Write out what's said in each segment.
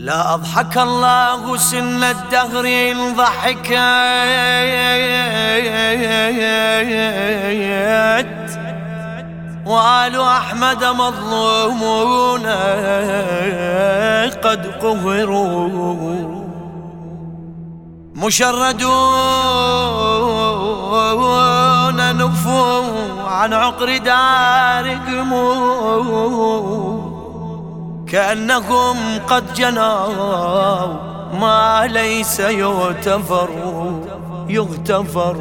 لا أضحك الله سن الدهر إن ضحكت وآل أحمد مظلومون قد قهروا. مشردون نفوا عن عقر داركم. كأنهم قد جنوا ما ليس يغتفر يغتفر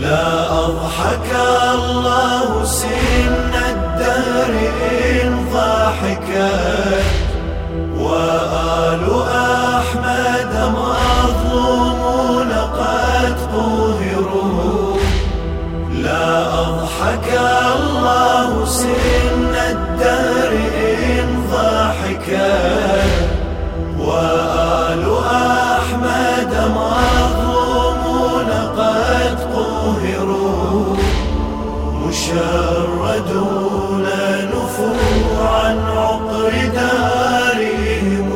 لا أضحك الله سن الدهر إن ضحكت وآل أحمد مظلومون مشردون نفوا عن عقر دارهم.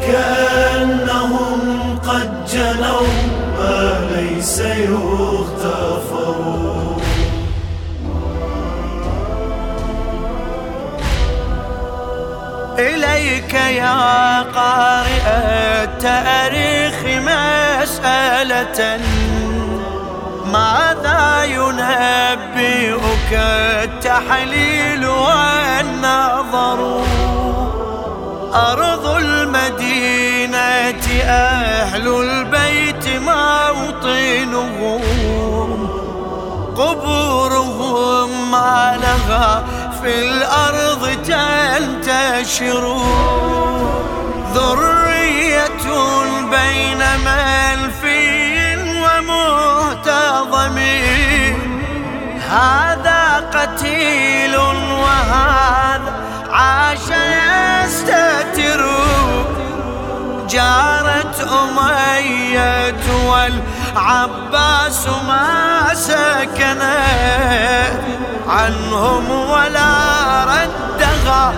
كأنهم قد جنوا ما ليس يغتفر. إليك يا قارئ التاريخ مسألة ماذا ينبئك التحليل والنظر؟ أرض المدينة أهل البيت موطنهم قبورهم ما لها في الأرض تنتشر. ذرية بين منفي ومهتضم هذا قتيل وهذا عاش يستتر. جارت أمية والعباس ما سكنت عنهم ولا ردها.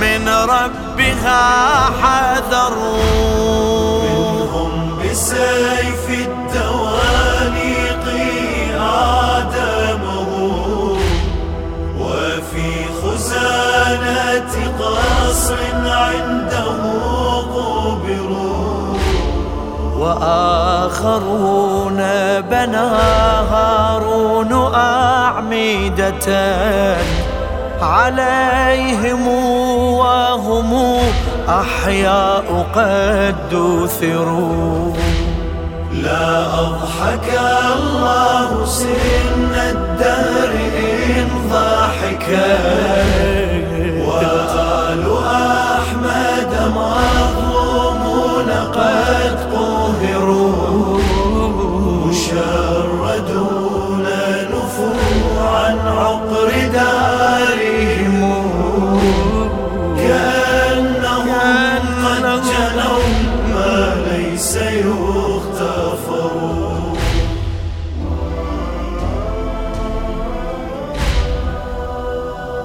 من ربها حذروا. منهم بسيف وآخرون بنى هارون أعمدة عليهم وهم أحياء قد دثروا لا أضحك الله سن الدهر إن ضحكت وآل أحمد مظلومون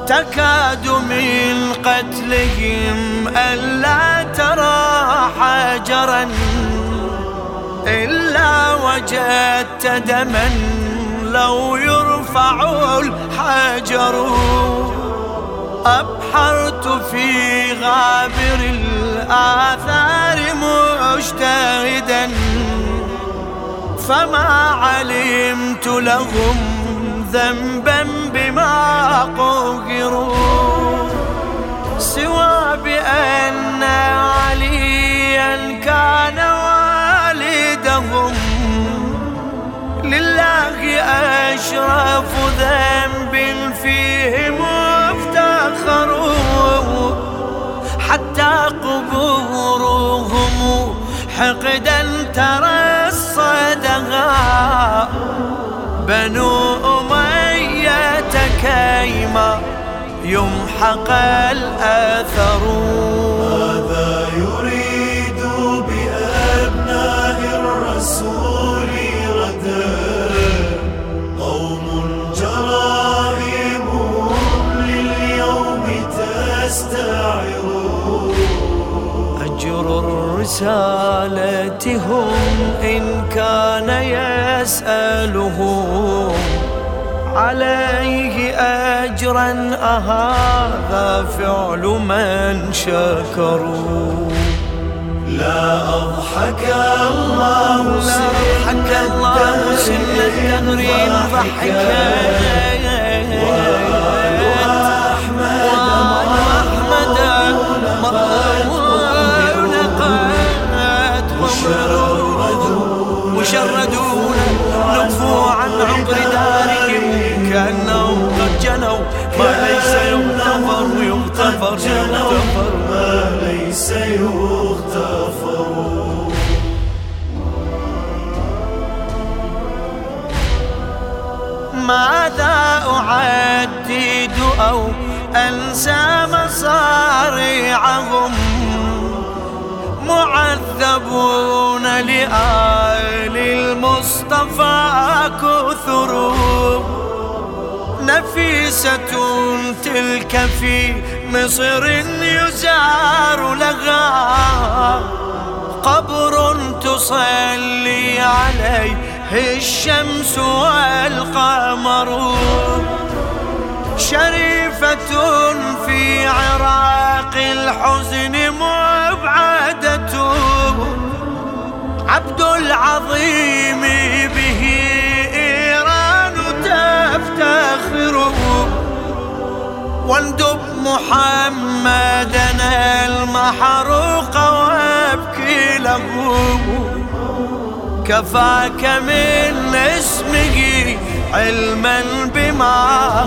تكاد من قتلهم ألا ترى حجرا إلا وجدت دما لو يرفع الحجر. أبحرت في غابر الآثار مجتهدا فما علمت لهم ذنبا بما قهروا سوى بأن عليا كان والدهم لله أشرف ذنب فيه مفتخروا حتى قبورهم حقدا ترصدها بنو أمية كيما يمحق الأثر. ماذا يريد بأبناء الرسول غدا؟ قوم جرائمهم لليوم تستعر أجر الرسالة هم إن كان يسألهم. عليه أجرا أهذا فعل من شكروا. لا أضحك الله لا أضحك الله سن الدهر ضحكا ماذا أعدد أو أنسى مصاريعهم معذبون لآل المصطفى كثر. نفيسة تلك في مصر يزار لها. قبر تصلي عليه الشمس والقمر شريفة في عراق الحزن مبعدة. عبد العظيم به إيران تفتخر. واندب محمدنا المحروق وابكي له. كفاك من اسمه علما بما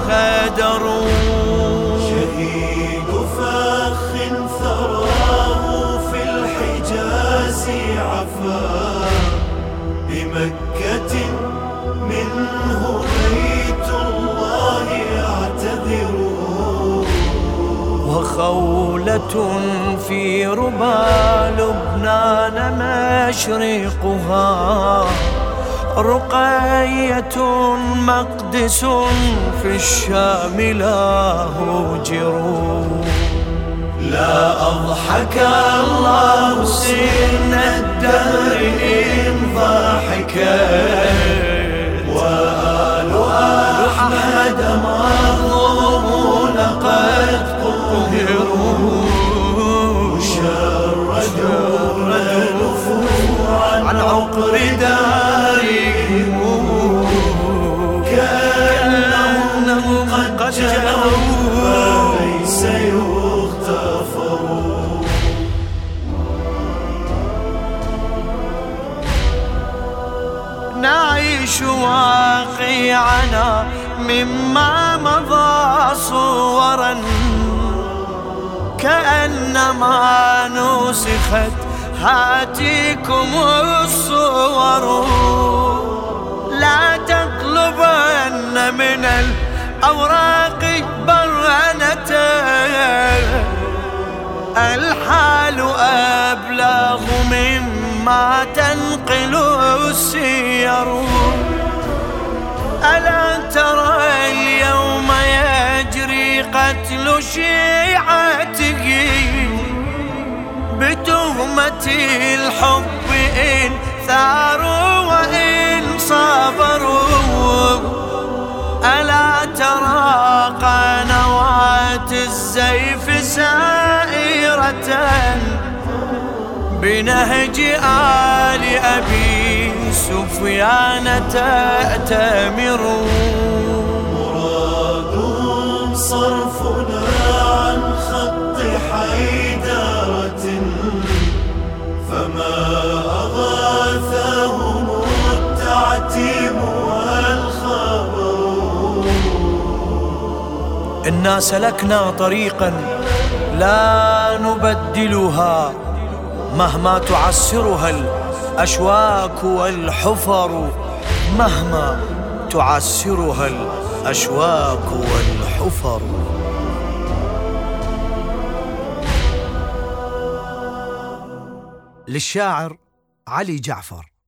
غدروا. شهيد فخ ثراه في الحجاز عفا. بمكة منه بيت وخولة في ربى لبنان مشرقها رقية مقدس في الشام لا هجروا لا أضحك الله سن الدهر إن ضحكا وآل أحمد مظلومون قد عن عقر كأنهم قد جاءوا ليس يغتفر نعيش واقعنا مما مضى صورا كأنما نسخت هاتيكم الصور. لا تطلبن من الأوراق برهنة. الحال أبلغ مما تنقل السير. ألا ترى اليوم يجري قتل شيعته بتهمة الحب إن ثاروا وإن صبروا. ألا ترى قنوات الزيف سائرة بنهج آل أبي سفيان تأتمر؟ إنا سلكنا طريقا لا نبدلها مهما تعسرها الأشواك والحفر مهما تعسرها الأشواك والحفر. للشاعر علي جعفر.